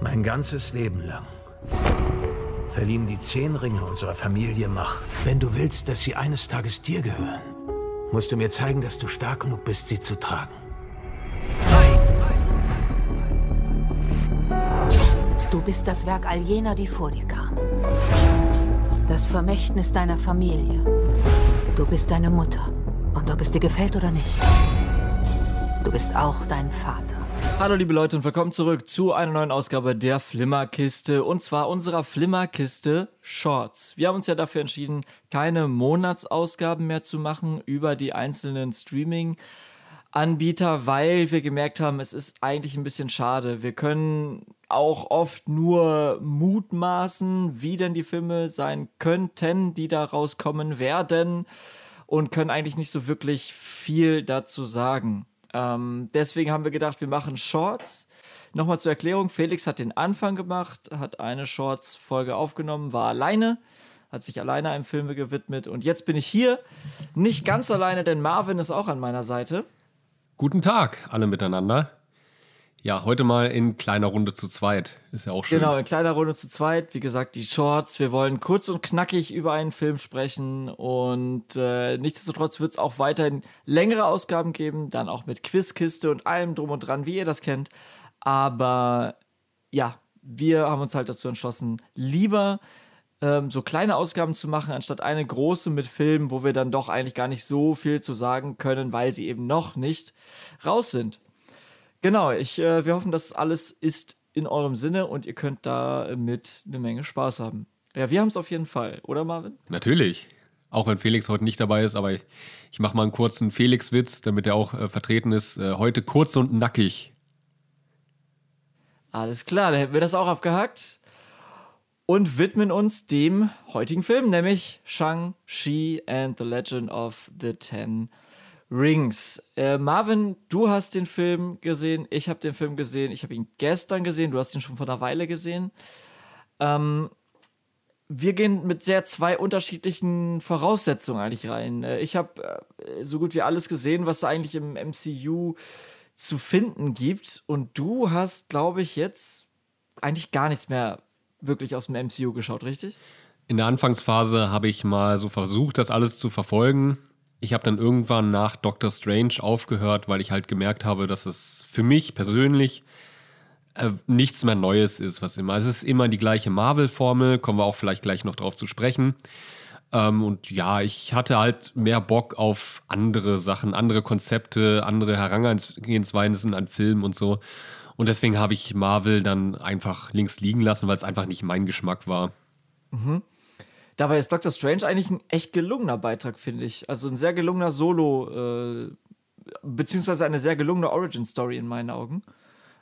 Mein ganzes Leben lang verliehen die zehn Ringe unserer Familie Macht. Wenn du willst, dass sie eines Tages dir gehören, musst du mir zeigen, dass du stark genug bist, sie zu tragen. Du bist das Werk all jener, die vor dir kamen. Das Vermächtnis deiner Familie. Du bist deine Mutter. Und ob es dir gefällt oder nicht, du bist auch dein Vater. Hallo liebe Leute und willkommen zurück zu einer neuen Ausgabe der Flimmerkiste und zwar unserer Flimmerkiste Shorts. Wir haben uns ja dafür entschieden, keine Monatsausgaben mehr zu machen über die einzelnen Streaming Anbieter, weil wir gemerkt haben, es ist eigentlich ein bisschen schade. Wir können auch oft nur mutmaßen, wie denn die Filme sein könnten, die da rauskommen werden und können eigentlich nicht so wirklich viel dazu sagen. Ähm, deswegen haben wir gedacht, wir machen Shorts. Nochmal zur Erklärung: Felix hat den Anfang gemacht, hat eine Shorts-Folge aufgenommen, war alleine, hat sich alleine einem Film gewidmet und jetzt bin ich hier. Nicht ganz alleine, denn Marvin ist auch an meiner Seite. Guten Tag, alle miteinander. Ja, heute mal in kleiner Runde zu zweit. Ist ja auch schön. Genau, in kleiner Runde zu zweit. Wie gesagt, die Shorts. Wir wollen kurz und knackig über einen Film sprechen. Und äh, nichtsdestotrotz wird es auch weiterhin längere Ausgaben geben. Dann auch mit Quizkiste und allem drum und dran, wie ihr das kennt. Aber ja, wir haben uns halt dazu entschlossen, lieber ähm, so kleine Ausgaben zu machen, anstatt eine große mit Filmen, wo wir dann doch eigentlich gar nicht so viel zu sagen können, weil sie eben noch nicht raus sind. Genau, ich, äh, wir hoffen, dass alles ist in eurem Sinne und ihr könnt da mit eine Menge Spaß haben. Ja, wir haben es auf jeden Fall, oder Marvin? Natürlich. Auch wenn Felix heute nicht dabei ist, aber ich, ich mache mal einen kurzen Felix-Witz, damit er auch äh, vertreten ist. Äh, heute kurz und nackig. Alles klar, dann hätten wir das auch abgehakt. Und widmen uns dem heutigen Film, nämlich Shang-Chi and the Legend of the Ten Rings. Äh, Marvin, du hast den Film gesehen, ich habe den Film gesehen, ich habe ihn gestern gesehen, du hast ihn schon vor einer Weile gesehen. Ähm, wir gehen mit sehr zwei unterschiedlichen Voraussetzungen eigentlich rein. Äh, ich habe äh, so gut wie alles gesehen, was eigentlich im MCU zu finden gibt. Und du hast, glaube ich, jetzt eigentlich gar nichts mehr wirklich aus dem MCU geschaut, richtig? In der Anfangsphase habe ich mal so versucht, das alles zu verfolgen ich habe dann irgendwann nach Doctor Strange aufgehört, weil ich halt gemerkt habe, dass es für mich persönlich äh, nichts mehr Neues ist, was immer. Es ist immer die gleiche Marvel-Formel, kommen wir auch vielleicht gleich noch drauf zu sprechen. Ähm, und ja, ich hatte halt mehr Bock auf andere Sachen, andere Konzepte, andere Herangehensweisen an Filmen und so. Und deswegen habe ich Marvel dann einfach links liegen lassen, weil es einfach nicht mein Geschmack war. Mhm. Dabei ist Doctor Strange eigentlich ein echt gelungener Beitrag, finde ich. Also ein sehr gelungener Solo, äh, beziehungsweise eine sehr gelungene Origin-Story in meinen Augen.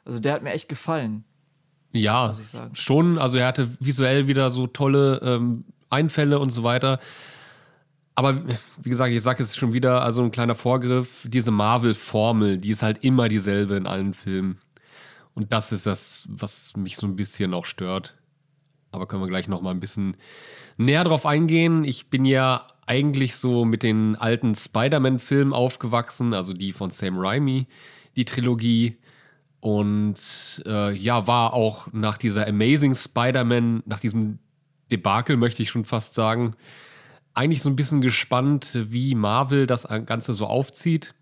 Also der hat mir echt gefallen. Ja, schon. Also er hatte visuell wieder so tolle ähm, Einfälle und so weiter. Aber wie gesagt, ich sage es schon wieder, also ein kleiner Vorgriff, diese Marvel-Formel, die ist halt immer dieselbe in allen Filmen. Und das ist das, was mich so ein bisschen auch stört. Aber können wir gleich noch mal ein bisschen näher drauf eingehen. Ich bin ja eigentlich so mit den alten Spider-Man-Filmen aufgewachsen, also die von Sam Raimi, die Trilogie. Und äh, ja, war auch nach dieser Amazing Spider-Man, nach diesem Debakel, möchte ich schon fast sagen, eigentlich so ein bisschen gespannt, wie Marvel das Ganze so aufzieht.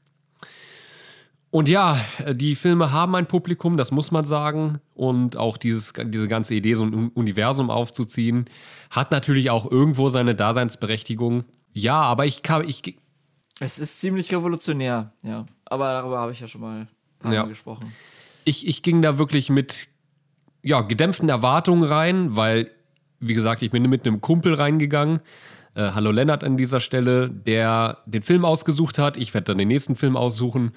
Und ja, die Filme haben ein Publikum, das muss man sagen. Und auch dieses, diese ganze Idee, so ein Universum aufzuziehen, hat natürlich auch irgendwo seine Daseinsberechtigung. Ja, aber ich kann. Ich, es ist ziemlich revolutionär, ja. Aber darüber habe ich ja schon mal ja. gesprochen. Ich, ich ging da wirklich mit ja, gedämpften Erwartungen rein, weil, wie gesagt, ich bin mit einem Kumpel reingegangen. Äh, hallo Lennart an dieser Stelle, der den Film ausgesucht hat. Ich werde dann den nächsten Film aussuchen.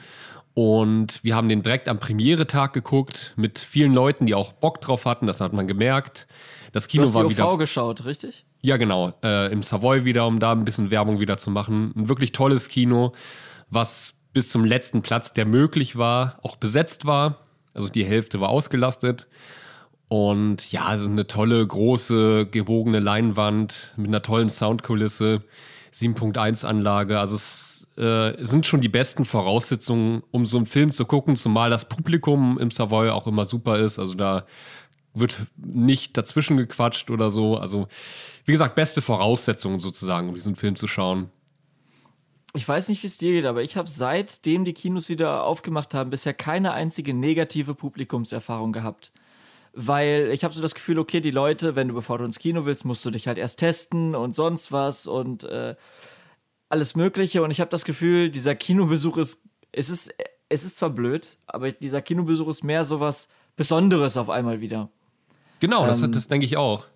Und wir haben den direkt am Premiere-Tag geguckt mit vielen Leuten, die auch Bock drauf hatten. Das hat man gemerkt. Das Kino du hast war die wieder. OV geschaut, richtig? Ja, genau. Äh, Im Savoy wieder, um da ein bisschen Werbung wieder zu machen. Ein wirklich tolles Kino, was bis zum letzten Platz, der möglich war, auch besetzt war. Also die Hälfte war ausgelastet. Und ja, also eine tolle, große, gebogene Leinwand mit einer tollen Soundkulisse, 7.1 Anlage. Also es äh, sind schon die besten Voraussetzungen, um so einen Film zu gucken, zumal das Publikum im Savoy auch immer super ist. Also da wird nicht dazwischen gequatscht oder so. Also, wie gesagt, beste Voraussetzungen sozusagen, um diesen Film zu schauen. Ich weiß nicht, wie es dir geht, aber ich habe seitdem die Kinos wieder aufgemacht haben, bisher keine einzige negative Publikumserfahrung gehabt. Weil ich habe so das Gefühl, okay, die Leute, wenn du bevor du ins Kino willst, musst du dich halt erst testen und sonst was und äh, alles Mögliche. Und ich habe das Gefühl, dieser Kinobesuch ist, es ist, es ist zwar blöd, aber dieser Kinobesuch ist mehr so was Besonderes auf einmal wieder. Genau, ähm, das, das denke ich auch.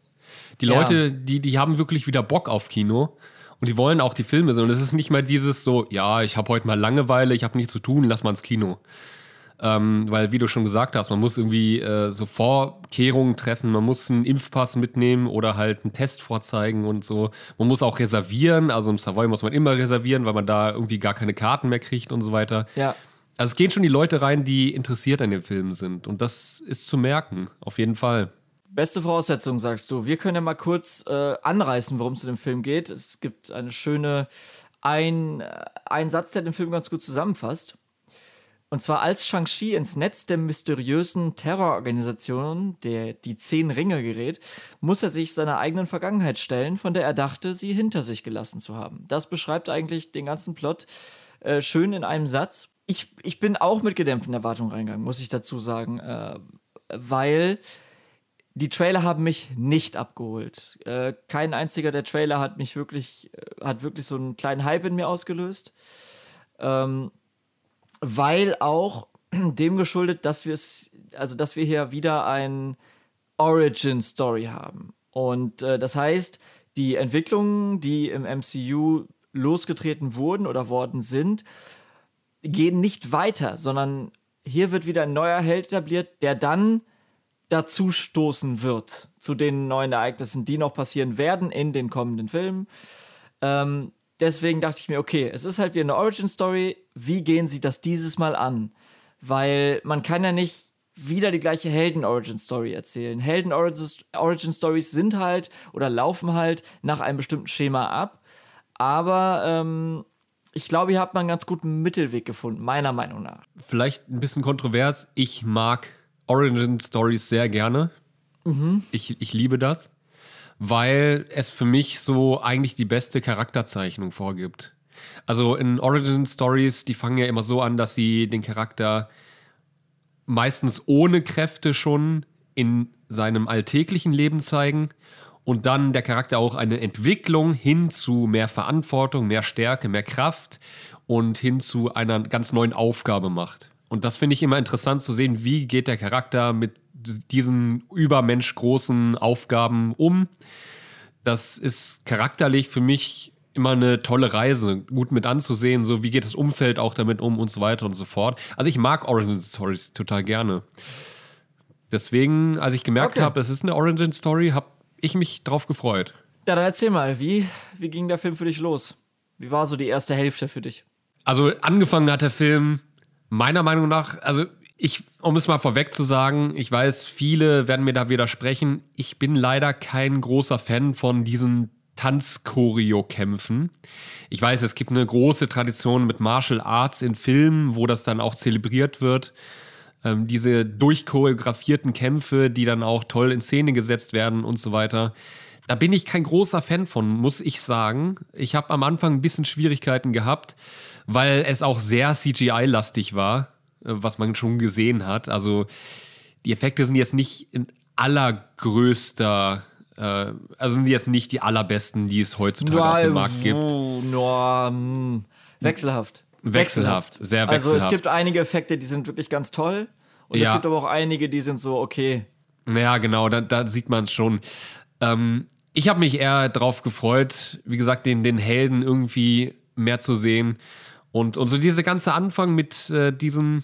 Die Leute, ja. die, die haben wirklich wieder Bock auf Kino und die wollen auch die Filme sehen. Und es ist nicht mehr dieses so, ja, ich habe heute mal Langeweile, ich habe nichts zu tun, lass mal ins Kino. Ähm, weil, wie du schon gesagt hast, man muss irgendwie äh, so Vorkehrungen treffen, man muss einen Impfpass mitnehmen oder halt einen Test vorzeigen und so. Man muss auch reservieren, also im Savoy muss man immer reservieren, weil man da irgendwie gar keine Karten mehr kriegt und so weiter. Ja. Also es gehen schon die Leute rein, die interessiert an den Filmen sind. Und das ist zu merken, auf jeden Fall. Beste Voraussetzung, sagst du. Wir können ja mal kurz äh, anreißen, worum es in dem Film geht. Es gibt eine schöne, ein, äh, ein Satz, der den Film ganz gut zusammenfasst. Und zwar als Shang-Chi ins Netz der mysteriösen Terrororganisation, der die Zehn Ringe gerät, muss er sich seiner eigenen Vergangenheit stellen, von der er dachte, sie hinter sich gelassen zu haben. Das beschreibt eigentlich den ganzen Plot äh, schön in einem Satz. Ich, ich bin auch mit gedämpften Erwartungen reingegangen, muss ich dazu sagen, äh, weil die Trailer haben mich nicht abgeholt. Äh, kein einziger der Trailer hat mich wirklich, äh, hat wirklich so einen kleinen Hype in mir ausgelöst. Ähm, weil auch dem geschuldet, dass wir es, also dass wir hier wieder ein Origin Story haben. Und äh, das heißt, die Entwicklungen, die im MCU losgetreten wurden oder worden sind, gehen nicht weiter, sondern hier wird wieder ein neuer Held etabliert, der dann dazu stoßen wird zu den neuen Ereignissen, die noch passieren werden in den kommenden Filmen. Ähm, deswegen dachte ich mir, okay, es ist halt wie eine Origin Story. Wie gehen sie das dieses Mal an? Weil man kann ja nicht wieder die gleiche Helden-Origin Story erzählen. Helden-Origin Stories sind halt oder laufen halt nach einem bestimmten Schema ab. Aber ähm, ich glaube, hier hat man einen ganz guten Mittelweg gefunden, meiner Meinung nach. Vielleicht ein bisschen kontrovers. Ich mag Origin Stories sehr gerne. Mhm. Ich, ich liebe das weil es für mich so eigentlich die beste Charakterzeichnung vorgibt. Also in Origin Stories, die fangen ja immer so an, dass sie den Charakter meistens ohne Kräfte schon in seinem alltäglichen Leben zeigen und dann der Charakter auch eine Entwicklung hin zu mehr Verantwortung, mehr Stärke, mehr Kraft und hin zu einer ganz neuen Aufgabe macht. Und das finde ich immer interessant zu sehen, wie geht der Charakter mit diesen übermenschgroßen Aufgaben um. Das ist charakterlich für mich immer eine tolle Reise, gut mit anzusehen, so wie geht das Umfeld auch damit um und so weiter und so fort. Also ich mag Origin Stories total gerne. Deswegen, als ich gemerkt okay. habe, es ist eine Origin Story, habe ich mich drauf gefreut. Ja, dann erzähl mal, wie, wie ging der Film für dich los? Wie war so die erste Hälfte für dich? Also angefangen hat der Film meiner Meinung nach, also ich, um es mal vorweg zu sagen, ich weiß, viele werden mir da widersprechen. Ich bin leider kein großer Fan von diesen Tanzchoreo-Kämpfen. Ich weiß, es gibt eine große Tradition mit Martial Arts in Filmen, wo das dann auch zelebriert wird. Ähm, diese durchchoreografierten Kämpfe, die dann auch toll in Szene gesetzt werden und so weiter. Da bin ich kein großer Fan von, muss ich sagen. Ich habe am Anfang ein bisschen Schwierigkeiten gehabt, weil es auch sehr CGI-lastig war. Äh, was man schon gesehen hat. Also die Effekte sind jetzt nicht in allergrößter, äh, also sind jetzt nicht die allerbesten, die es heutzutage no, auf dem Markt gibt. No, hm. wechselhaft. Wechselhaft, sehr wechselhaft. Also es gibt einige Effekte, die sind wirklich ganz toll. Und ja. es gibt aber auch einige, die sind so okay. Ja, genau, da, da sieht man es schon. Ähm, ich habe mich eher drauf gefreut, wie gesagt, den, den Helden irgendwie mehr zu sehen. Und, und so dieser ganze Anfang mit äh, diesem,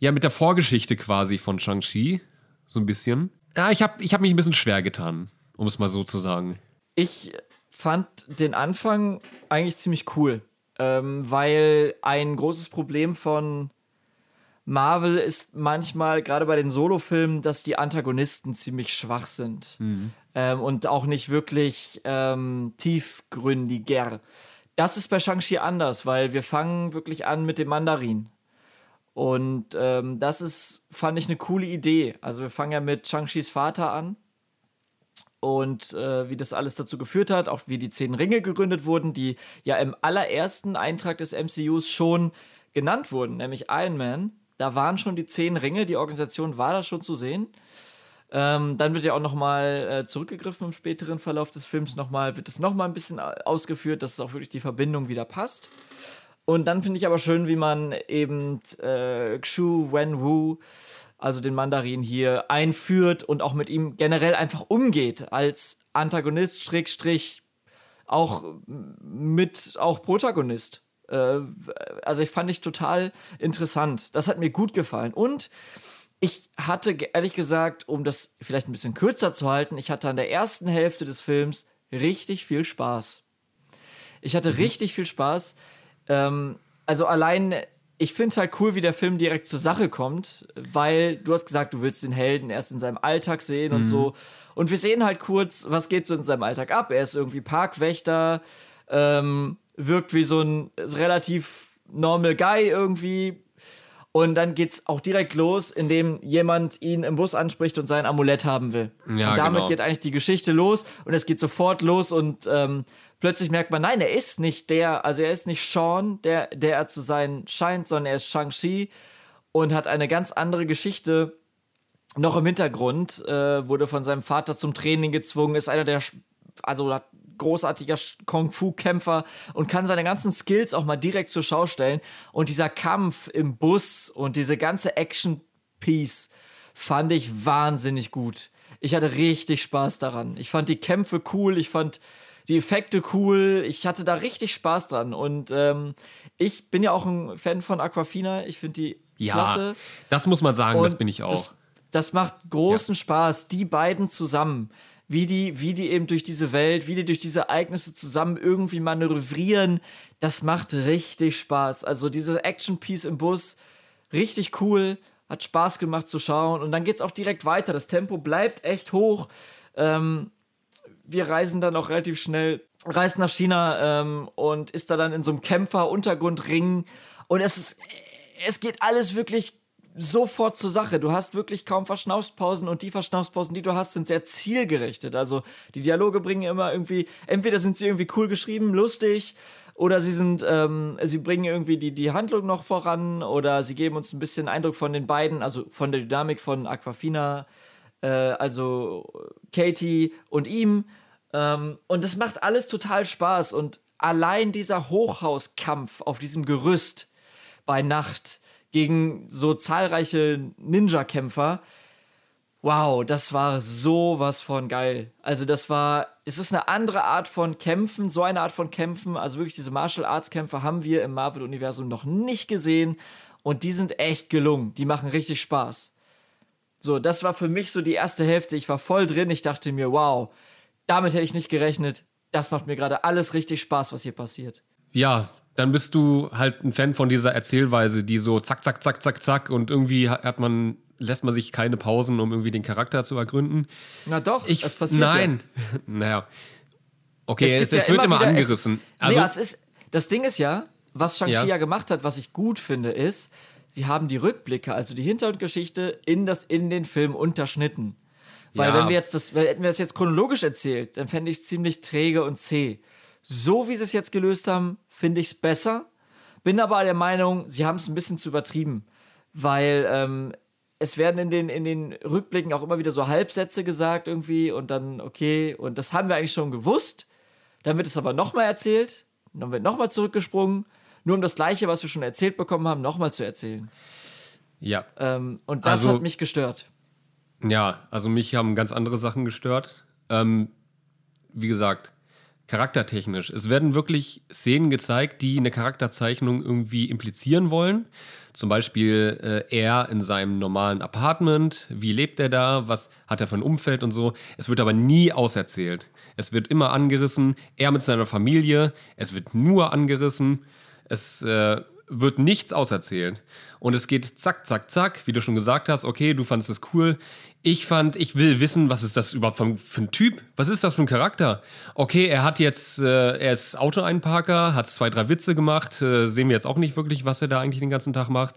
ja, mit der Vorgeschichte quasi von Shang-Chi, so ein bisschen. Ja, ich habe ich hab mich ein bisschen schwer getan, um es mal so zu sagen. Ich fand den Anfang eigentlich ziemlich cool, ähm, weil ein großes Problem von Marvel ist manchmal, gerade bei den Solo-Filmen, dass die Antagonisten ziemlich schwach sind. Mhm. Ähm, und auch nicht wirklich ähm, tiefgründiger. Das ist bei Shang-Chi anders, weil wir fangen wirklich an mit dem Mandarin. Und ähm, das ist, fand ich, eine coole Idee. Also wir fangen ja mit Shang-Chis Vater an und äh, wie das alles dazu geführt hat, auch wie die zehn Ringe gegründet wurden, die ja im allerersten Eintrag des MCUs schon genannt wurden, nämlich Iron Man. Da waren schon die zehn Ringe, die Organisation war da schon zu sehen. Ähm, dann wird ja auch nochmal äh, zurückgegriffen im späteren Verlauf des Films nochmal, wird es nochmal ein bisschen ausgeführt, dass es auch wirklich die Verbindung wieder passt. Und dann finde ich aber schön, wie man eben äh, Xu Wenwu, also den Mandarin hier, einführt und auch mit ihm generell einfach umgeht als Antagonist, Schrägstrich, auch mit auch Protagonist. Äh, also ich fand ich total interessant. Das hat mir gut gefallen. Und ich hatte ehrlich gesagt, um das vielleicht ein bisschen kürzer zu halten, ich hatte an der ersten Hälfte des Films richtig viel Spaß. Ich hatte mhm. richtig viel Spaß. Ähm, also allein, ich finde es halt cool, wie der Film direkt zur Sache kommt, weil du hast gesagt, du willst den Helden erst in seinem Alltag sehen mhm. und so. Und wir sehen halt kurz, was geht so in seinem Alltag ab. Er ist irgendwie Parkwächter, ähm, wirkt wie so ein relativ normal Guy irgendwie, und dann geht's auch direkt los, indem jemand ihn im Bus anspricht und sein Amulett haben will. Ja, und damit genau. geht eigentlich die Geschichte los und es geht sofort los und ähm, plötzlich merkt man, nein, er ist nicht der, also er ist nicht Sean, der, der er zu sein scheint, sondern er ist Shang-Chi und hat eine ganz andere Geschichte noch im Hintergrund, äh, wurde von seinem Vater zum Training gezwungen, ist einer der, also hat großartiger Kung-Fu-Kämpfer und kann seine ganzen Skills auch mal direkt zur Schau stellen. Und dieser Kampf im Bus und diese ganze Action-Piece fand ich wahnsinnig gut. Ich hatte richtig Spaß daran. Ich fand die Kämpfe cool, ich fand die Effekte cool. Ich hatte da richtig Spaß dran. Und ähm, ich bin ja auch ein Fan von Aquafina. Ich finde die ja, klasse. Das muss man sagen, und das bin ich auch. Das, das macht großen ja. Spaß, die beiden zusammen wie die, wie die eben durch diese Welt, wie die durch diese Ereignisse zusammen irgendwie manövrieren, das macht richtig Spaß. Also diese Action-Piece im Bus, richtig cool, hat Spaß gemacht zu schauen und dann geht es auch direkt weiter. Das Tempo bleibt echt hoch. Ähm, wir reisen dann auch relativ schnell, reisen nach China ähm, und ist da dann in so einem Kämpfer-Untergrundring und es ist, es geht alles wirklich sofort zur Sache. Du hast wirklich kaum Verschnaufspausen und die Verschnaufspausen, die du hast, sind sehr zielgerichtet. Also die Dialoge bringen immer irgendwie, entweder sind sie irgendwie cool geschrieben, lustig, oder sie sind, ähm, sie bringen irgendwie die, die Handlung noch voran, oder sie geben uns ein bisschen Eindruck von den beiden, also von der Dynamik von Aquafina, äh, also Katie und ihm. Ähm, und das macht alles total Spaß. Und allein dieser Hochhauskampf auf diesem Gerüst bei Nacht, gegen so zahlreiche Ninja-Kämpfer. Wow, das war sowas von geil. Also das war, es ist eine andere Art von Kämpfen, so eine Art von Kämpfen. Also wirklich diese Martial Arts Kämpfe haben wir im Marvel-Universum noch nicht gesehen und die sind echt gelungen. Die machen richtig Spaß. So, das war für mich so die erste Hälfte. Ich war voll drin. Ich dachte mir, wow, damit hätte ich nicht gerechnet. Das macht mir gerade alles richtig Spaß, was hier passiert. Ja, dann bist du halt ein Fan von dieser Erzählweise, die so zack, zack, zack, zack, zack und irgendwie hat man lässt man sich keine Pausen, um irgendwie den Charakter zu ergründen. Na doch, ich, es passiert Nein, ja. naja. Okay, es, es, es ja wird immer, immer angerissen. Es, also, nee, es ist, das Ding ist ja, was Shang-Chi ja. ja gemacht hat, was ich gut finde, ist, sie haben die Rückblicke, also die Hintergrundgeschichte, in, das, in den Film unterschnitten. Weil ja. wenn wir jetzt das, hätten wir das jetzt chronologisch erzählt, dann fände ich es ziemlich träge und zäh. So wie sie es jetzt gelöst haben, finde ich es besser. Bin aber der Meinung, sie haben es ein bisschen zu übertrieben, weil ähm, es werden in den, in den Rückblicken auch immer wieder so Halbsätze gesagt irgendwie und dann, okay, und das haben wir eigentlich schon gewusst. Dann wird es aber nochmal erzählt, dann wird nochmal zurückgesprungen, nur um das Gleiche, was wir schon erzählt bekommen haben, nochmal zu erzählen. Ja. Ähm, und das also, hat mich gestört. Ja, also mich haben ganz andere Sachen gestört. Ähm, wie gesagt, charaktertechnisch. Es werden wirklich Szenen gezeigt, die eine Charakterzeichnung irgendwie implizieren wollen. Zum Beispiel äh, er in seinem normalen Apartment, wie lebt er da, was hat er für ein Umfeld und so. Es wird aber nie auserzählt. Es wird immer angerissen, er mit seiner Familie, es wird nur angerissen. Es äh, wird nichts auserzählt. Und es geht zack, zack, zack, wie du schon gesagt hast, okay, du fandest es cool. Ich fand, ich will wissen, was ist das überhaupt für, ein Typ? Was ist das für ein Charakter? Okay, er hat jetzt, äh, er ist Autoeinparker, hat zwei, drei Witze gemacht, äh, sehen wir jetzt auch nicht wirklich, was er da eigentlich den ganzen Tag macht.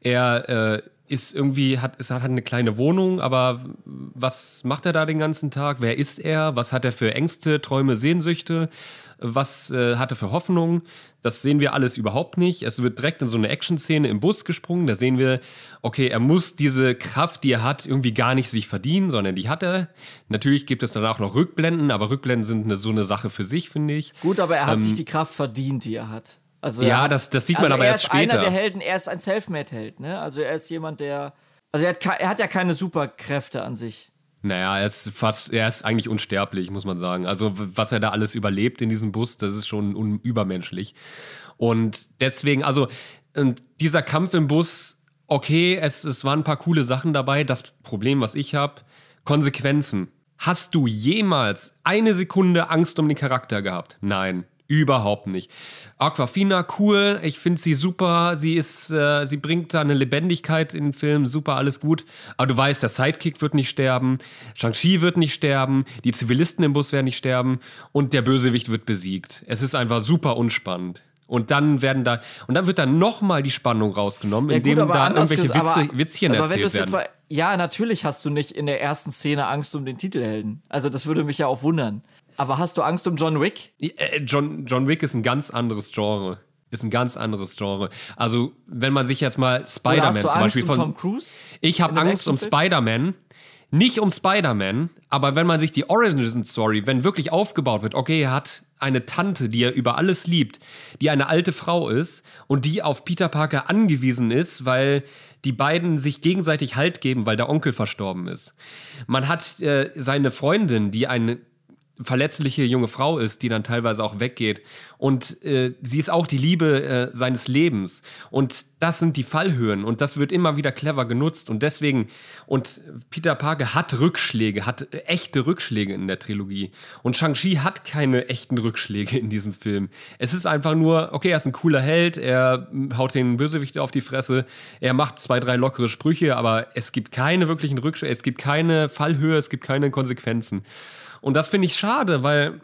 Er äh, ist irgendwie, hat, ist, hat eine kleine Wohnung, aber was macht er da den ganzen Tag? Wer ist er? Was hat er für Ängste, Träume, Sehnsüchte? Was äh, hat er für Hoffnungen? Das sehen wir alles überhaupt nicht. Es wird direkt in so eine Action-Szene im Bus gesprungen. Da sehen wir, okay, er muss diese Kraft, die er hat, irgendwie gar nicht sich verdienen, sondern die hat er. Natürlich gibt es danach noch Rückblenden, aber Rückblenden sind eine, so eine Sache für sich, finde ich. Gut, aber er hat ähm, sich die Kraft verdient, die er hat. Also ja, das, das sieht man also aber erst später. Er ist einer der Helden, er ist ein Selfmade-Held, ne? Also er ist jemand, der. Also er hat, er hat ja keine Superkräfte an sich. Naja, er ist fast, er ist eigentlich unsterblich, muss man sagen. Also, was er da alles überlebt in diesem Bus, das ist schon übermenschlich. Und deswegen, also, dieser Kampf im Bus, okay, es, es waren ein paar coole Sachen dabei. Das Problem, was ich habe, Konsequenzen. Hast du jemals eine Sekunde Angst um den Charakter gehabt? Nein. Überhaupt nicht. Aquafina, cool. Ich finde sie super. Sie ist, äh, sie bringt da eine Lebendigkeit in den Film. Super, alles gut. Aber du weißt, der Sidekick wird nicht sterben. Shang-Chi wird nicht sterben. Die Zivilisten im Bus werden nicht sterben. Und der Bösewicht wird besiegt. Es ist einfach super unspannend. Und dann werden da, und dann wird da nochmal die Spannung rausgenommen, ja, indem gut, da irgendwelche Witze, aber, Witzchen aber erzählt werden. Mal, ja, natürlich hast du nicht in der ersten Szene Angst um den Titelhelden. Also das würde mich ja auch wundern. Aber hast du Angst um John Wick? Äh, John, John Wick ist ein ganz anderes Genre. Ist ein ganz anderes Genre. Also, wenn man sich jetzt mal Spider-Man zum Beispiel um von. Tom Cruise? Ich habe Angst um Spider-Man. Nicht um Spider-Man, aber wenn man sich die Origin-Story, wenn wirklich aufgebaut wird, okay, er hat eine Tante, die er über alles liebt, die eine alte Frau ist und die auf Peter Parker angewiesen ist, weil die beiden sich gegenseitig Halt geben, weil der Onkel verstorben ist. Man hat äh, seine Freundin, die eine verletzliche junge Frau ist, die dann teilweise auch weggeht. Und äh, sie ist auch die Liebe äh, seines Lebens. Und das sind die Fallhöhen. Und das wird immer wieder clever genutzt. Und deswegen, und Peter Parker hat Rückschläge, hat äh, echte Rückschläge in der Trilogie. Und Shang-Chi hat keine echten Rückschläge in diesem Film. Es ist einfach nur, okay, er ist ein cooler Held, er haut den Bösewicht auf die Fresse, er macht zwei, drei lockere Sprüche, aber es gibt keine wirklichen Rückschläge, es gibt keine Fallhöhe, es gibt keine Konsequenzen. Und das finde ich schade, weil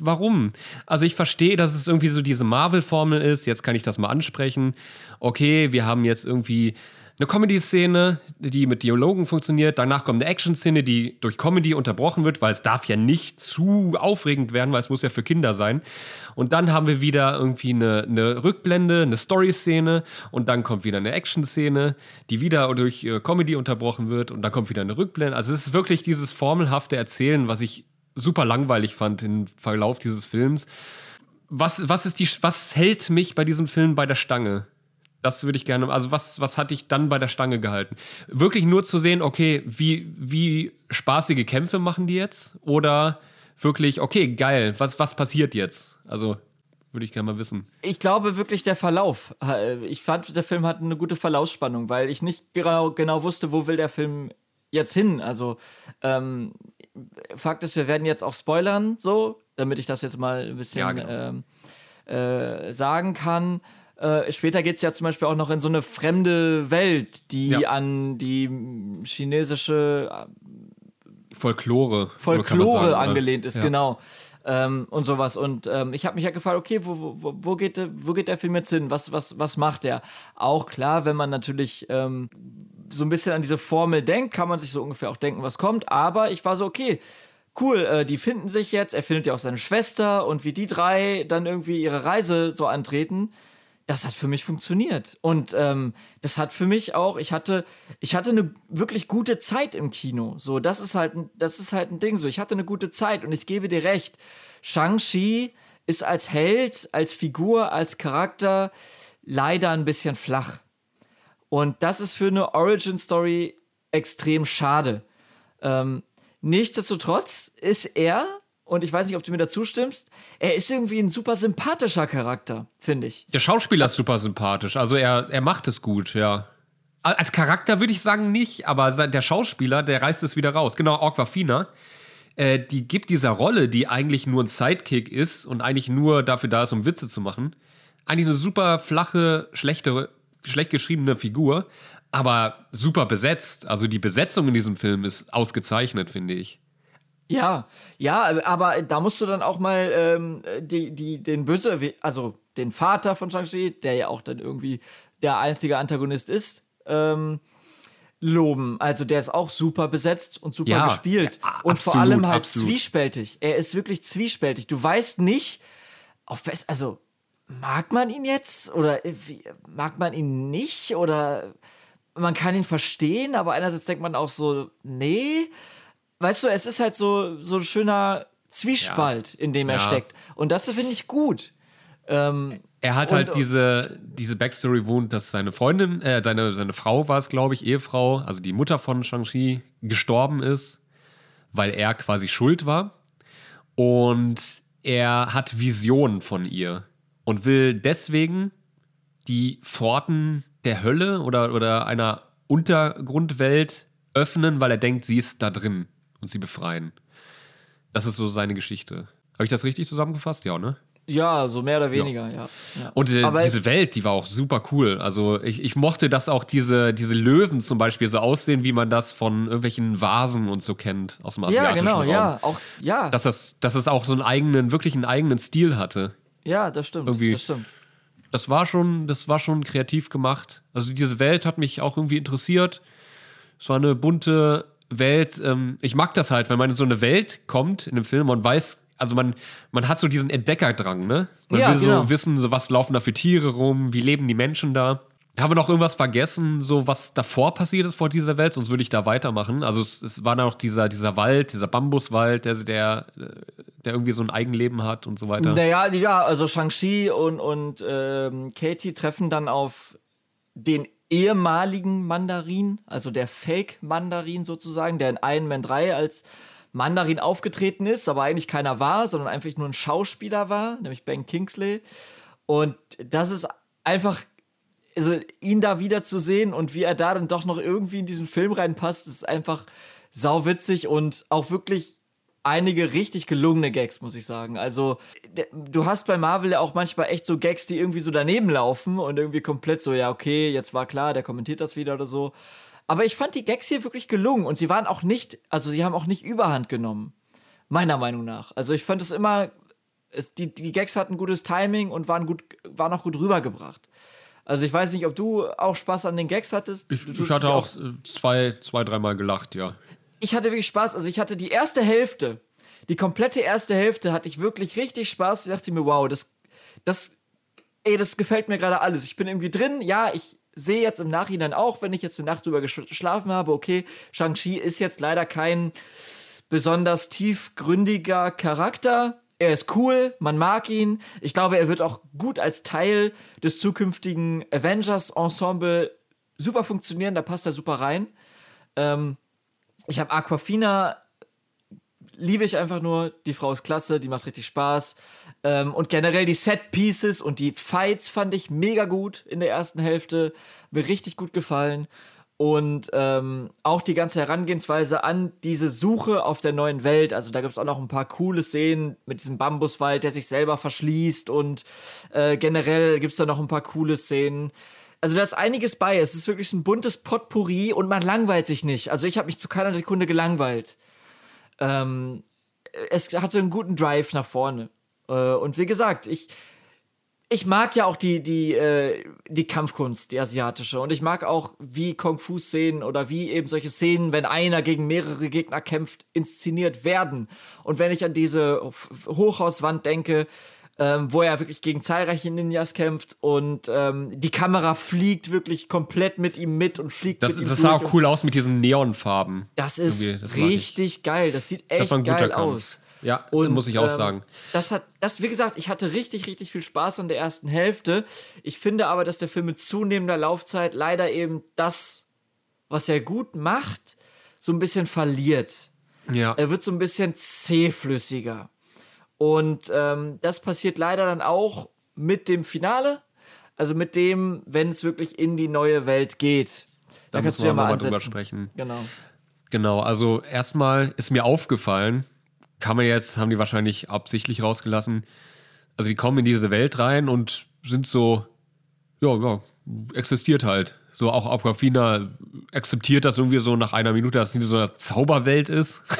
warum? Also ich verstehe, dass es irgendwie so diese Marvel-Formel ist. Jetzt kann ich das mal ansprechen. Okay, wir haben jetzt irgendwie eine Comedy-Szene, die mit Dialogen funktioniert. Danach kommt eine Action-Szene, die durch Comedy unterbrochen wird, weil es darf ja nicht zu aufregend werden, weil es muss ja für Kinder sein. Und dann haben wir wieder irgendwie eine, eine Rückblende, eine Story-Szene und dann kommt wieder eine Action-Szene, die wieder durch äh, Comedy unterbrochen wird und dann kommt wieder eine Rückblende. Also es ist wirklich dieses formelhafte Erzählen, was ich super langweilig fand im Verlauf dieses Films. Was, was, ist die, was hält mich bei diesem Film bei der Stange? Das würde ich gerne, also was, was hat dich dann bei der Stange gehalten? Wirklich nur zu sehen, okay, wie, wie spaßige Kämpfe machen die jetzt? Oder wirklich, okay, geil, was, was passiert jetzt? Also würde ich gerne mal wissen. Ich glaube wirklich der Verlauf. Ich fand, der Film hat eine gute Verlaufsspannung, weil ich nicht genau, genau wusste, wo will der Film jetzt hin. Also ähm, Fakt ist, wir werden jetzt auch spoilern, so, damit ich das jetzt mal ein bisschen ja, genau. ähm, äh, sagen kann. Äh, später geht es ja zum Beispiel auch noch in so eine fremde Welt, die ja. an die chinesische äh, Folklore, Folklore sagen, angelehnt ist, ja. genau. Ähm, und sowas. Und ähm, ich habe mich ja gefragt, okay, wo, wo, wo, geht, wo geht der Film jetzt hin? Was, was, was macht der? Auch klar, wenn man natürlich ähm, so ein bisschen an diese Formel denkt, kann man sich so ungefähr auch denken, was kommt. Aber ich war so, okay, cool, äh, die finden sich jetzt. Er findet ja auch seine Schwester und wie die drei dann irgendwie ihre Reise so antreten das hat für mich funktioniert. Und ähm, das hat für mich auch, ich hatte, ich hatte eine wirklich gute Zeit im Kino. So, das ist halt, das ist halt ein Ding so. Ich hatte eine gute Zeit und ich gebe dir recht. Shang-Chi ist als Held, als Figur, als Charakter leider ein bisschen flach. Und das ist für eine Origin-Story extrem schade. Ähm, nichtsdestotrotz ist er und ich weiß nicht, ob du mir dazu stimmst, er ist irgendwie ein super sympathischer Charakter, finde ich. Der Schauspieler ist super sympathisch, also er, er macht es gut, ja. Als Charakter würde ich sagen nicht, aber der Schauspieler, der reißt es wieder raus. Genau, Aquafina, äh, die gibt dieser Rolle, die eigentlich nur ein Sidekick ist und eigentlich nur dafür da ist, um Witze zu machen, eigentlich eine super flache, schlechte, schlecht geschriebene Figur, aber super besetzt. Also die Besetzung in diesem Film ist ausgezeichnet, finde ich. Ja, ja, aber da musst du dann auch mal ähm, die, die, den Böse, also den Vater von Shang-Chi, der ja auch dann irgendwie der einzige Antagonist ist, ähm, loben. Also der ist auch super besetzt und super Ja, gespielt. ja, und vor absolut, allem halt absolut. zwiespältig. Er ist wirklich zwiespältig. Du weißt nicht, auf was, also mag man ihn jetzt oder äh, wie, mag man ihn nicht oder man kann ihn verstehen, aber einerseits denkt man auch so, nee. Weißt du, es ist halt so, so ein schöner Zwiespalt, in dem er Ja. steckt. Und das finde ich gut. Ähm, Er hat Und- halt diese, diese Backstory wohnt, dass seine Freundin, äh, seine, seine Frau war es, glaube ich, Ehefrau, also die Mutter von Shang-Chi, gestorben ist, weil er quasi schuld war. Und er hat Visionen von ihr und will deswegen die Pforten der Hölle oder, oder einer Untergrundwelt öffnen, weil er denkt, sie ist da drin und sie befreien. Das ist so seine Geschichte. Habe ich das richtig zusammengefasst? Ja, ne? ja, so mehr oder weniger, ja. ja. Und äh, diese Welt, die war auch super cool. Also ich, ich mochte, dass auch diese, diese Löwen zum Beispiel so aussehen, wie man das von irgendwelchen Vasen und so kennt aus dem Ja, asiatischen genau, Raum. ja, auch, ja, Dass, das, dass es auch so einen eigenen, wirklich einen eigenen Stil hatte. ja, das stimmt, irgendwie- das stimmt. Das war schon, das war schon kreativ gemacht. Also diese Welt hat mich auch irgendwie interessiert. Es war eine bunte Welt. Ähm, ich mag das halt, wenn man in so eine Welt kommt in einem Film und weiß, also man, man hat so diesen Entdeckerdrang, ne? Man Ja, will genau. so wissen, so was laufen da für Tiere rum, wie leben die Menschen da. Haben wir noch irgendwas vergessen, so was davor passiert ist vor dieser Welt, sonst würde ich da weitermachen. Also es, es war noch dieser, dieser Wald, dieser Bambuswald, der, der, der irgendwie so ein Eigenleben hat und so weiter. Naja, ja, also Shang-Chi und, und ähm, Katie treffen dann auf den ehemaligen Mandarin, also der Fake-Mandarin sozusagen, der in Iron Man 3 als Mandarin aufgetreten ist, aber eigentlich keiner war, sondern einfach nur ein Schauspieler war, nämlich Ben Kingsley. Und das ist einfach, also ihn da wieder zu sehen und wie er da dann doch noch irgendwie in diesen Film reinpasst, ist einfach sauwitzig und auch wirklich einige richtig gelungene Gags, muss ich sagen. Also, du hast bei Marvel ja auch manchmal echt so Gags, die irgendwie so daneben laufen und irgendwie komplett so, ja, okay, jetzt war klar, der kommentiert das wieder oder so. Aber ich fand die Gags hier wirklich gelungen und sie waren auch nicht, also sie haben auch nicht überhand genommen. Meiner Meinung nach. Also ich fand es immer, es, die, die Gags hatten gutes Timing und waren, gut, waren auch gut rübergebracht. Also ich weiß nicht, ob du auch Spaß an den Gags hattest. Ich, ich hatte dich auch äh, zwei, zwei, dreimal gelacht, ja. Ich hatte wirklich Spaß. Also ich hatte die erste Hälfte, die komplette erste Hälfte hatte ich wirklich richtig Spaß. Ich dachte mir, wow, das, das, ey, das gefällt mir gerade alles. Ich bin irgendwie drin. Ja, ich sehe jetzt im Nachhinein auch, wenn ich jetzt eine Nacht drüber gesch- geschlafen habe, okay, Shang-Chi ist jetzt leider kein besonders tiefgründiger Charakter. Er ist cool, man mag ihn. Ich glaube, er wird auch gut als Teil des zukünftigen Avengers-Ensemble super funktionieren. Da passt er super rein. Ähm, ich habe Aquafina, liebe ich einfach nur. Die Frau ist klasse, die macht richtig Spaß. Ähm, und generell die Set-Pieces und die Fights fand ich mega gut in der ersten Hälfte. Mir richtig gut gefallen. Und ähm, auch die ganze Herangehensweise an diese Suche auf der neuen Welt. Also da gibt es auch noch ein paar coole Szenen mit diesem Bambuswald, der sich selber verschließt. Und äh, generell gibt es da noch ein paar coole Szenen. Also da ist einiges bei. Es ist wirklich ein buntes Potpourri und man langweilt sich nicht. Also ich habe mich zu keiner Sekunde gelangweilt. Ähm, es hatte einen guten Drive nach vorne. Äh, und wie gesagt, ich, ich mag ja auch die, die, äh, die Kampfkunst, die asiatische. Und ich mag auch, wie Kung-Fu-Szenen oder wie eben solche Szenen, wenn einer gegen mehrere Gegner kämpft, inszeniert werden. Und wenn ich an diese Hochhauswand denke, ähm, wo er wirklich gegen zahlreiche Ninjas kämpft und ähm, die Kamera fliegt wirklich komplett mit ihm mit und fliegt Das, mit ihm das sah auch cool aus mit diesen Neonfarben. das ist das richtig geil. Das sieht echt Das war ein guter geil Kampf. aus. Ja, Und, muss ich auch ähm, sagen. Das hat, das, wie gesagt, ich hatte richtig, richtig viel Spaß an der ersten Hälfte. Ich finde aber, dass der Film mit zunehmender Laufzeit leider eben das, was er gut macht, so ein bisschen verliert. Ja. Er wird so ein bisschen zähflüssiger. Und ähm, das passiert leider dann auch mit dem Finale. Also mit dem, wenn es wirklich in die neue Welt geht. da kannst müssen du ja wir mal mal drüber sprechen. Genau. Genau, also erstmal ist mir aufgefallen, kann man jetzt, haben die wahrscheinlich absichtlich rausgelassen. Also die kommen in diese Welt rein und sind so, ja, ja, existiert halt. So auch Aquafina akzeptiert das irgendwie so nach einer Minute, dass es nicht so eine Zauberwelt ist.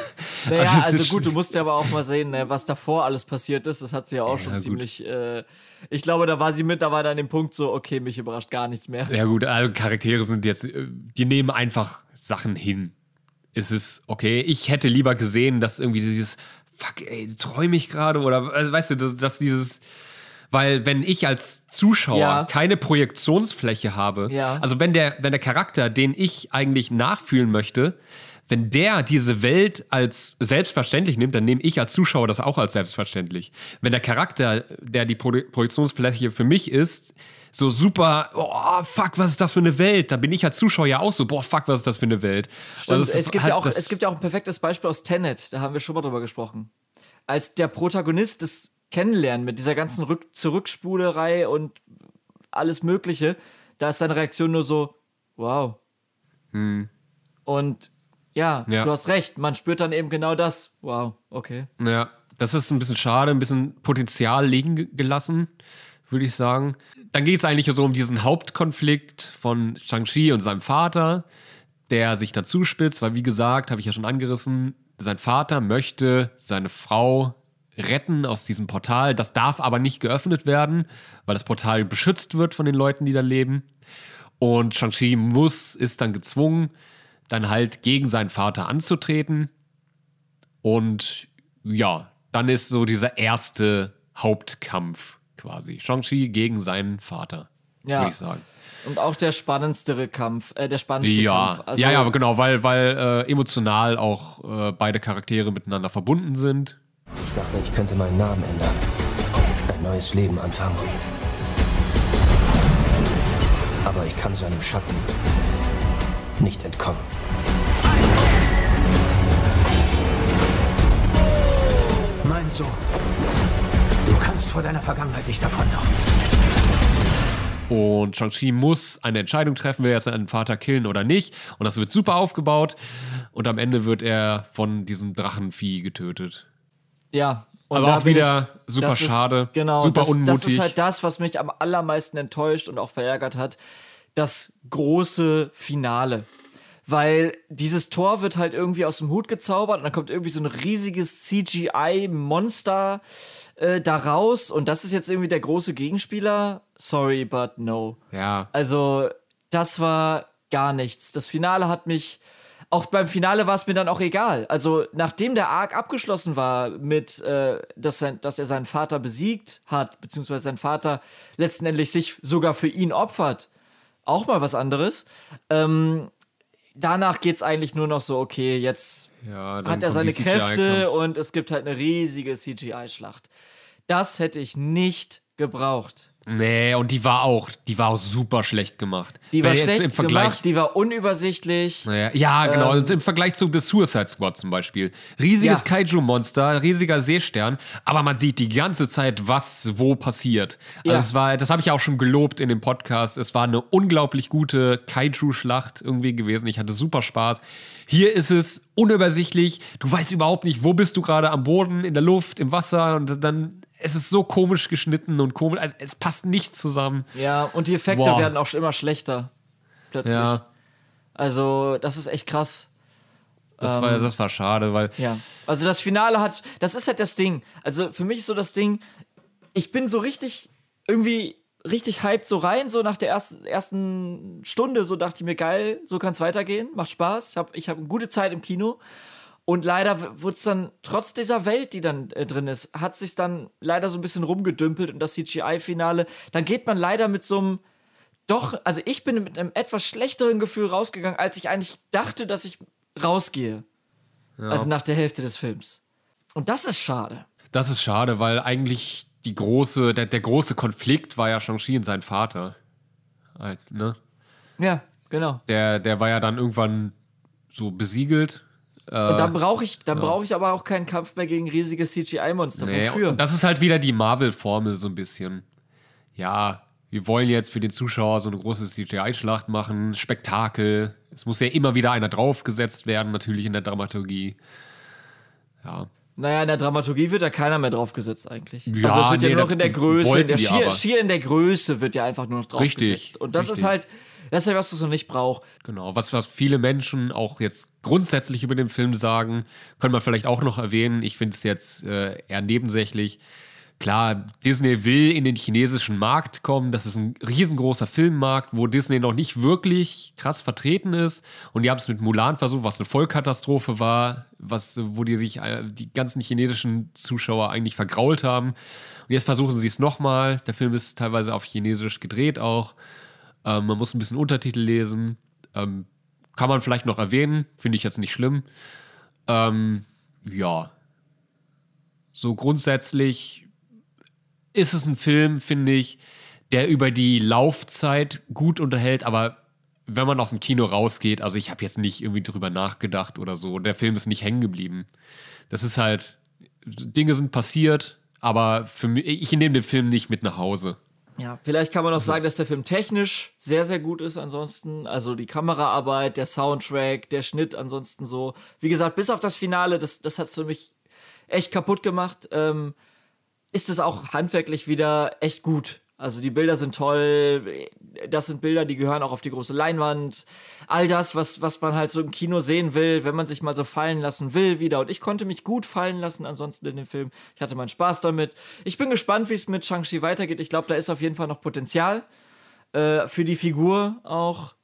Naja, also, also gut, du musst ja aber auch mal sehen, ne, was davor alles passiert ist. Das hat sie ja auch ja, schon ziemlich. Äh, ich glaube, da war sie mit, da war dann dem Punkt so, okay, mich überrascht gar nichts mehr. Ja, gut, also Charaktere sind jetzt, äh, die nehmen einfach Sachen hin. Es ist okay. Ich hätte lieber gesehen, dass irgendwie dieses, fuck, ey, träume ich gerade oder, also, weißt du, dass, dass dieses weil wenn ich als Zuschauer ja. keine Projektionsfläche habe, ja. also wenn der, wenn der Charakter, den ich eigentlich nachfühlen möchte, wenn der diese Welt als selbstverständlich nimmt, dann nehme ich als Zuschauer das auch als selbstverständlich. Wenn der Charakter, der die Pro Projektionsfläche für mich ist, so super, oh fuck, was ist das für eine Welt? Da bin ich als Zuschauer ja auch so, boah, fuck, was ist das für eine Welt? Stimmt, es, gibt halt ja auch, es gibt ja auch ein perfektes Beispiel aus Tenet, da haben wir schon mal drüber gesprochen. Als der Protagonist des Kennenlernen mit dieser ganzen Rück Zurückspulerei und alles Mögliche, da ist seine Reaktion nur so, wow. Hm. Und ja, ja, du hast recht. Man spürt dann eben genau das. Wow, okay. Ja, das ist ein bisschen schade, ein bisschen Potenzial liegen gelassen, würde ich sagen. Dann geht es eigentlich so um diesen Hauptkonflikt von Shang-Chi und seinem Vater, der sich dann zuspitzt, weil wie gesagt, habe ich ja schon angerissen, sein Vater möchte seine Frau retten aus diesem Portal. Das darf aber nicht geöffnet werden, weil das Portal beschützt wird von den Leuten, die da leben. Und Shang-Chi muss, ist dann gezwungen, dann halt gegen seinen Vater anzutreten. Und ja, dann ist so dieser erste Hauptkampf quasi. Shang-Chi gegen seinen Vater, ja. würde ich sagen. Und auch der spannendste Kampf, äh, der spannendste ja. Kampf. Also ja, ja, genau, weil, weil äh, emotional auch äh, beide Charaktere miteinander verbunden sind. Ich dachte, ich könnte meinen Namen ändern. Ein neues Leben anfangen. Aber ich kann seinem Schatten nicht entkommen. Mein Sohn, du kannst vor deiner Vergangenheit nicht davonlaufen. Und Shang-Chi muss eine Entscheidung treffen, will er seinen Vater killen oder nicht. Und das wird super aufgebaut. Und am Ende wird er von diesem Drachenvieh getötet. Ja. also auch wieder ich, super schade, ist, genau, super das, unmutig. Das ist halt das, was mich am allermeisten enttäuscht und auch verärgert hat. Das große Finale weil dieses Tor wird halt irgendwie aus dem Hut gezaubert und dann kommt irgendwie so ein riesiges CGI-Monster äh, da raus und das ist jetzt irgendwie der große Gegenspieler. Sorry, but no. Ja. Also, das war gar nichts. Das Finale hat mich. Auch beim Finale war es mir dann auch egal. Also, nachdem der Arc abgeschlossen war, mit, äh, dass, sein, dass er seinen Vater besiegt hat, beziehungsweise sein Vater letztendlich sich sogar für ihn opfert, auch mal was anderes, ähm, danach geht es eigentlich nur noch so, okay, jetzt ja, hat er seine Kräfte und es gibt halt eine riesige CGI-Schlacht. Das hätte ich nicht gebraucht. Nee, und die war auch, die war auch super schlecht gemacht. Die war schlecht im Vergleich, gemacht, die war unübersichtlich. Naja, ja, genau. Ähm, Im Vergleich zu The Suicide Squad zum Beispiel. Riesiges ja. Kaiju-Monster, riesiger Seestern, aber man sieht die ganze Zeit, was wo passiert. Also ja. es war, das habe ich auch schon gelobt in dem Podcast. Es war eine unglaublich gute Kaiju-Schlacht irgendwie gewesen. Ich hatte super Spaß. Hier ist es unübersichtlich. Du weißt überhaupt nicht, wo bist du gerade am Boden, in der Luft, im Wasser und dann es ist so komisch geschnitten und komisch, also es passt nicht zusammen. Ja, und die Effekte Boah. werden auch immer schlechter. Plötzlich. Ja. Also, das ist echt krass. Das, ähm, war, das war schade, weil. Ja. Also, das Finale hat. Das ist halt das Ding. Also, für mich ist so das Ding, ich bin so richtig irgendwie richtig hyped so rein, so nach der ersten, ersten Stunde, so dachte ich mir, geil, so kann es weitergehen, macht Spaß. Ich habe ich hab eine gute Zeit im Kino. Und leider wurde es dann, trotz dieser Welt, die dann äh, drin ist, hat sich dann leider so ein bisschen rumgedümpelt und das CGI-Finale, dann geht man leider mit so einem, doch, also ich bin mit einem etwas schlechteren Gefühl rausgegangen, als ich eigentlich dachte, dass ich rausgehe. Ja. Also nach der Hälfte des Films. Und das ist schade. Das ist schade, weil eigentlich die große, der, der große Konflikt war ja Shang-Chi und sein Vater. Halt, ne? Ja, genau. Der, der war ja dann irgendwann so besiegelt und dann brauche ich, dann ja. brauche ich aber auch keinen Kampf mehr gegen riesige CGI-Monster. Nee, Wofür? das ist halt wieder die Marvel-Formel so ein bisschen. Ja, wir wollen jetzt für den Zuschauer so eine große CGI-Schlacht machen, Spektakel. Es muss ja immer wieder einer draufgesetzt werden, natürlich in der Dramaturgie. Ja. Naja, in der Dramaturgie wird ja keiner mehr draufgesetzt eigentlich. Ja, also es wird nee, ja nur noch in der Größe, in der schier, schier, in der Größe wird ja einfach nur noch draufgesetzt. Richtig. Und das richtig. ist halt, das ist ja was, was man nicht braucht. Genau, was, was viele Menschen auch jetzt grundsätzlich über den Film sagen, können wir vielleicht auch noch erwähnen. Ich finde es jetzt äh, eher nebensächlich. Klar, Disney will in den chinesischen Markt kommen. Das ist ein riesengroßer Filmmarkt, wo Disney noch nicht wirklich krass vertreten ist. Und die haben es mit Mulan versucht, was eine Vollkatastrophe war, was, wo die sich äh, die ganzen chinesischen Zuschauer eigentlich vergrault haben. Und jetzt versuchen sie es nochmal. Der Film ist teilweise auf Chinesisch gedreht auch. Ähm, man muss ein bisschen Untertitel lesen. Ähm, kann man vielleicht noch erwähnen, finde ich jetzt nicht schlimm. Ähm, ja. So grundsätzlich ist es ein Film, finde ich, der über die Laufzeit gut unterhält, aber wenn man aus dem Kino rausgeht, also ich habe jetzt nicht irgendwie drüber nachgedacht oder so, der Film ist nicht hängen geblieben. Das ist halt, Dinge sind passiert, aber für mich, ich nehme den Film nicht mit nach Hause. Ja, vielleicht kann man auch das sagen, dass der Film technisch sehr, sehr gut ist ansonsten. Also die Kameraarbeit, der Soundtrack, der Schnitt ansonsten so. Wie gesagt, bis auf das Finale, das, das hat es für mich echt kaputt gemacht. Ähm, ist es auch handwerklich wieder echt gut. Also die Bilder sind toll, das sind Bilder, die gehören auch auf die große Leinwand. All das, was, was man halt so im Kino sehen will, wenn man sich mal so fallen lassen will wieder. Und ich konnte mich gut fallen lassen ansonsten in dem Film. Ich hatte meinen Spaß damit. Ich bin gespannt, wie es mit Shang-Chi weitergeht. Ich glaube, da ist auf jeden Fall noch Potenzial äh, für die Figur auch.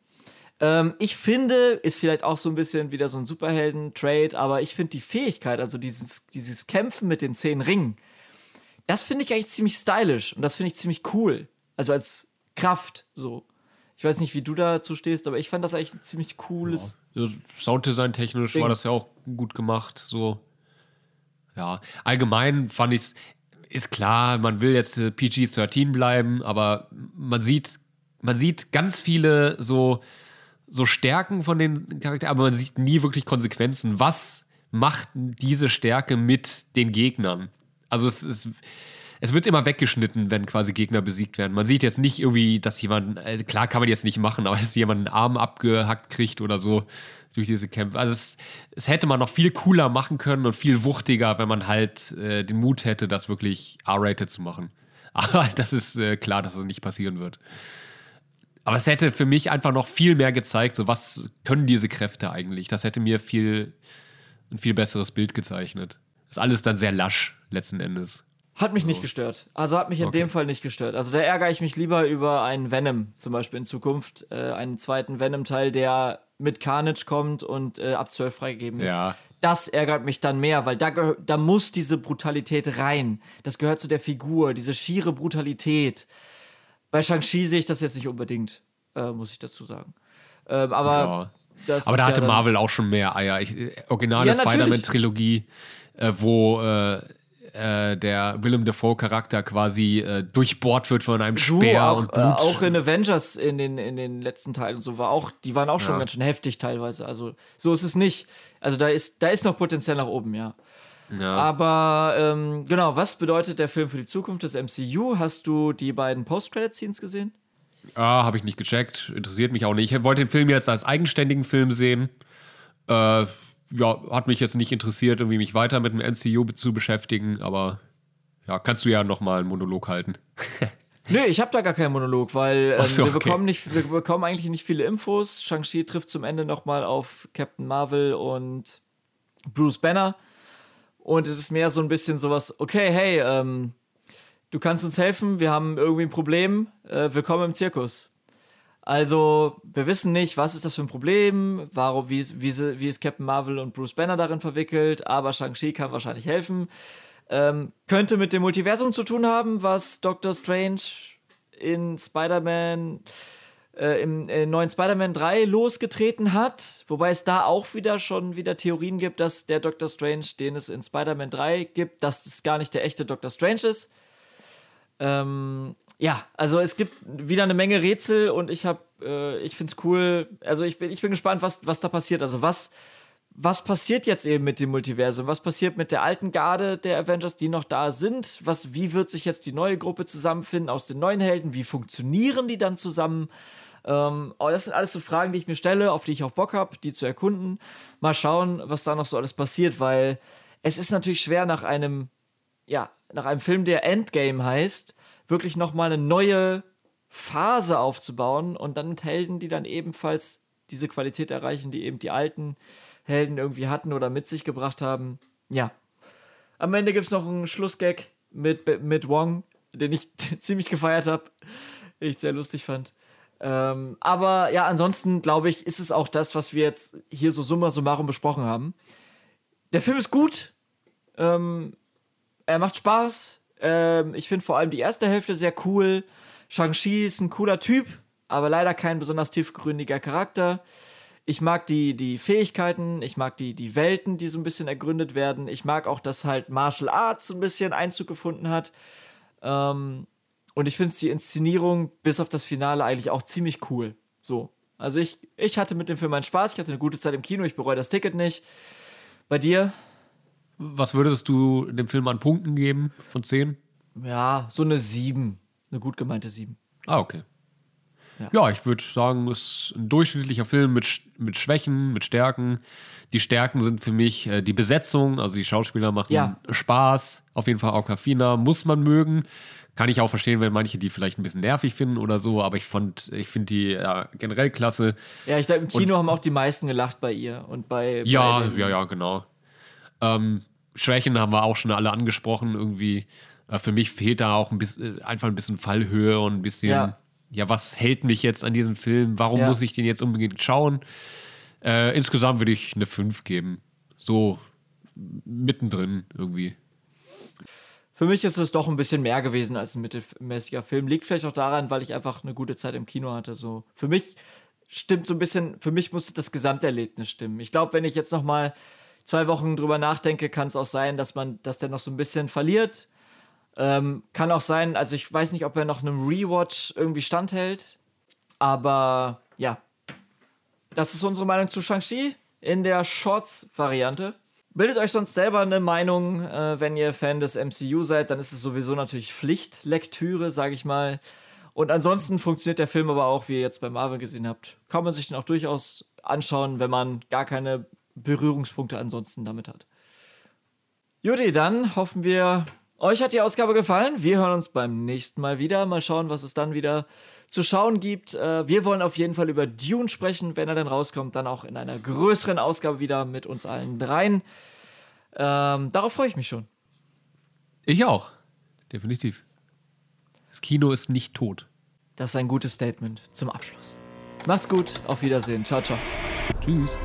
Ähm, ich finde, ist vielleicht auch so ein bisschen wieder so ein Superhelden-Trade, aber ich finde die Fähigkeit, also dieses, dieses Kämpfen mit den zehn Ringen, das finde ich eigentlich ziemlich stylisch und das finde ich ziemlich cool. Also als Kraft so. Ich weiß nicht, wie du dazu stehst, aber ich fand das eigentlich ein ziemlich cooles. Ja. Sounddesign technisch Ding. war das ja auch gut gemacht. So. Ja, allgemein fand ich es, ist klar, man will jetzt PG-13 bleiben, aber man sieht, man sieht ganz viele so, so Stärken von den Charakteren, aber man sieht nie wirklich Konsequenzen. Was macht diese Stärke mit den Gegnern? Also es, es, es wird immer weggeschnitten, wenn quasi Gegner besiegt werden. Man sieht jetzt nicht irgendwie, dass jemand, äh, klar kann man jetzt nicht machen, aber dass jemand einen Arm abgehackt kriegt oder so durch diese Kämpfe. Also es, es hätte man noch viel cooler machen können und viel wuchtiger, wenn man halt äh, den Mut hätte, das wirklich R-rated zu machen. Aber das ist äh, klar, dass es das nicht passieren wird. Aber es hätte für mich einfach noch viel mehr gezeigt, so was können diese Kräfte eigentlich. Das hätte mir viel, ein viel besseres Bild gezeichnet. Ist alles dann sehr lasch, letzten Endes. Hat mich so. nicht gestört. Also hat mich in okay. dem Fall nicht gestört. Also da ärgere ich mich lieber über einen Venom zum Beispiel in Zukunft. Äh, einen zweiten Venom-Teil, der mit Carnage kommt und äh, ab 12 freigegeben ist. Ja. Das ärgert mich dann mehr, weil da, da muss diese Brutalität rein. Das gehört zu der Figur, diese schiere Brutalität. Bei Shang-Chi sehe ich das jetzt nicht unbedingt, äh, muss ich dazu sagen. Ähm, aber ja. aber da hatte ja Marvel auch schon mehr Eier. Ich, äh, originale Spider-Man-Trilogie äh, wo äh, äh, der Willem Dafoe-Charakter quasi äh, durchbohrt wird von einem du, Speer auch, und Blut. Äh, auch in Avengers in den, in den letzten Teilen und so war auch, die waren auch schon ja. ganz schön heftig teilweise. Also so ist es nicht. Also da ist, da ist noch Potenzial nach oben, ja. Ja. Aber ähm, genau, was bedeutet der Film für die Zukunft des MCU? Hast du die beiden Post-Credit-Scenes gesehen? Ah, habe ich nicht gecheckt. Interessiert mich auch nicht. Ich wollte den Film jetzt als eigenständigen Film sehen. Äh, ja, hat mich jetzt nicht interessiert, irgendwie mich weiter mit dem NCU zu beschäftigen, aber ja, kannst du ja nochmal einen Monolog halten. Nö, ich habe da gar keinen Monolog, weil ähm, so, wir, bekommen nicht, wir bekommen eigentlich nicht viele Infos. Shang-Chi trifft zum Ende nochmal auf Captain Marvel und Bruce Banner. Und es ist mehr so ein bisschen sowas, okay, hey, ähm, du kannst uns helfen, wir haben irgendwie ein Problem, äh, willkommen im Zirkus. Also, wir wissen nicht, was ist das für ein Problem, warum, wie, wie, wie ist Captain Marvel und Bruce Banner darin verwickelt, aber Shang-Chi kann wahrscheinlich helfen. Ähm, könnte mit dem Multiversum zu tun haben, was Doctor Strange in Spider-Man, äh, im äh, neuen Spider-Man 3 losgetreten hat. Wobei es da auch wieder schon wieder Theorien gibt, dass der Doctor Strange, den es in Spider-Man 3 gibt, dass das gar nicht der echte Doctor Strange ist. Ähm, ja, also es gibt wieder eine Menge Rätsel und ich habe, äh, ich finde es cool. Also ich bin, ich bin gespannt, was, was da passiert. Also was, was passiert jetzt eben mit dem Multiversum? Was passiert mit der alten Garde der Avengers, die noch da sind? Was, wie wird sich jetzt die neue Gruppe zusammenfinden aus den neuen Helden? Wie funktionieren die dann zusammen? Ähm, oh, das sind alles so Fragen, die ich mir stelle, auf die ich auch Bock habe, die zu erkunden. Mal schauen, was da noch so alles passiert, weil es ist natürlich schwer nach einem, ja, nach einem Film, der Endgame heißt, wirklich nochmal eine neue Phase aufzubauen und dann mit Helden, die dann ebenfalls diese Qualität erreichen, die eben die alten Helden irgendwie hatten oder mit sich gebracht haben. Ja. Am Ende gibt es noch einen Schlussgag mit, mit Wong, den ich ziemlich gefeiert habe. Ich sehr lustig fand. Ähm, aber ja, ansonsten glaube ich, ist es auch das, was wir jetzt hier so summa summarum besprochen haben. Der Film ist gut. Ähm, er macht Spaß. Ähm, ich finde vor allem die erste Hälfte sehr cool. Shang-Chi ist ein cooler Typ, aber leider kein besonders tiefgründiger Charakter. Ich mag die, die Fähigkeiten, ich mag die, die Welten, die so ein bisschen ergründet werden. Ich mag auch, dass halt Martial Arts ein bisschen Einzug gefunden hat. Ähm, und ich finde die Inszenierung bis auf das Finale eigentlich auch ziemlich cool. So. Also ich, ich hatte mit dem Film meinen Spaß, ich hatte eine gute Zeit im Kino, ich bereue das Ticket nicht. Bei dir? Was würdest du dem Film an Punkten geben von 10? Ja, so eine 7. Eine gut gemeinte 7. Ah, okay. Ja, ja ich würde sagen, es ist ein durchschnittlicher Film mit, mit Schwächen, mit Stärken. Die Stärken sind für mich äh, die Besetzung, also die Schauspieler machen ja. Spaß. Auf jeden Fall Aquafina muss man mögen. Kann ich auch verstehen, wenn manche die vielleicht ein bisschen nervig finden oder so, aber ich fand, ich finde die ja, generell klasse. Ja, ich glaube, im Kino und, haben auch die meisten gelacht bei ihr und bei. Ja, bei ja, ja, genau. Ähm, Schwächen haben wir auch schon alle angesprochen. Irgendwie, äh, für mich fehlt da auch ein bisschen, einfach ein bisschen Fallhöhe und ein bisschen, ja, ja was hält mich jetzt an diesem Film? Warum ja. muss ich den jetzt unbedingt schauen? Äh, insgesamt würde ich eine 5 geben. So mittendrin irgendwie. Für mich ist es doch ein bisschen mehr gewesen als ein mittelmäßiger Film. Liegt vielleicht auch daran, weil ich einfach eine gute Zeit im Kino hatte. So für mich stimmt so ein bisschen, für mich muss das Gesamterlebnis stimmen. Ich glaube, wenn ich jetzt noch mal zwei Wochen drüber nachdenke, kann es auch sein, dass man, dass der noch so ein bisschen verliert. Ähm, kann auch sein, also ich weiß nicht, ob er noch einem Rewatch irgendwie standhält. Aber ja, das ist unsere Meinung zu Shang-Chi in der Shorts-Variante. Bildet euch sonst selber eine Meinung, äh, wenn ihr Fan des MCU seid, dann ist es sowieso natürlich Pflichtlektüre, sage ich mal. Und ansonsten funktioniert der Film aber auch, wie ihr jetzt bei Marvel gesehen habt, kann man sich den auch durchaus anschauen, wenn man gar keine Berührungspunkte ansonsten damit hat. Judy, dann hoffen wir, euch hat die Ausgabe gefallen. Wir hören uns beim nächsten Mal wieder. Mal schauen, was es dann wieder zu schauen gibt. Äh, wir wollen auf jeden Fall über Dune sprechen, wenn er dann rauskommt, dann auch in einer größeren Ausgabe wieder mit uns allen dreien. Ähm, darauf freue ich mich schon. Ich auch. Definitiv. Das Kino ist nicht tot. Das ist ein gutes Statement zum Abschluss. Macht's gut, auf Wiedersehen. Ciao, ciao. Tschüss.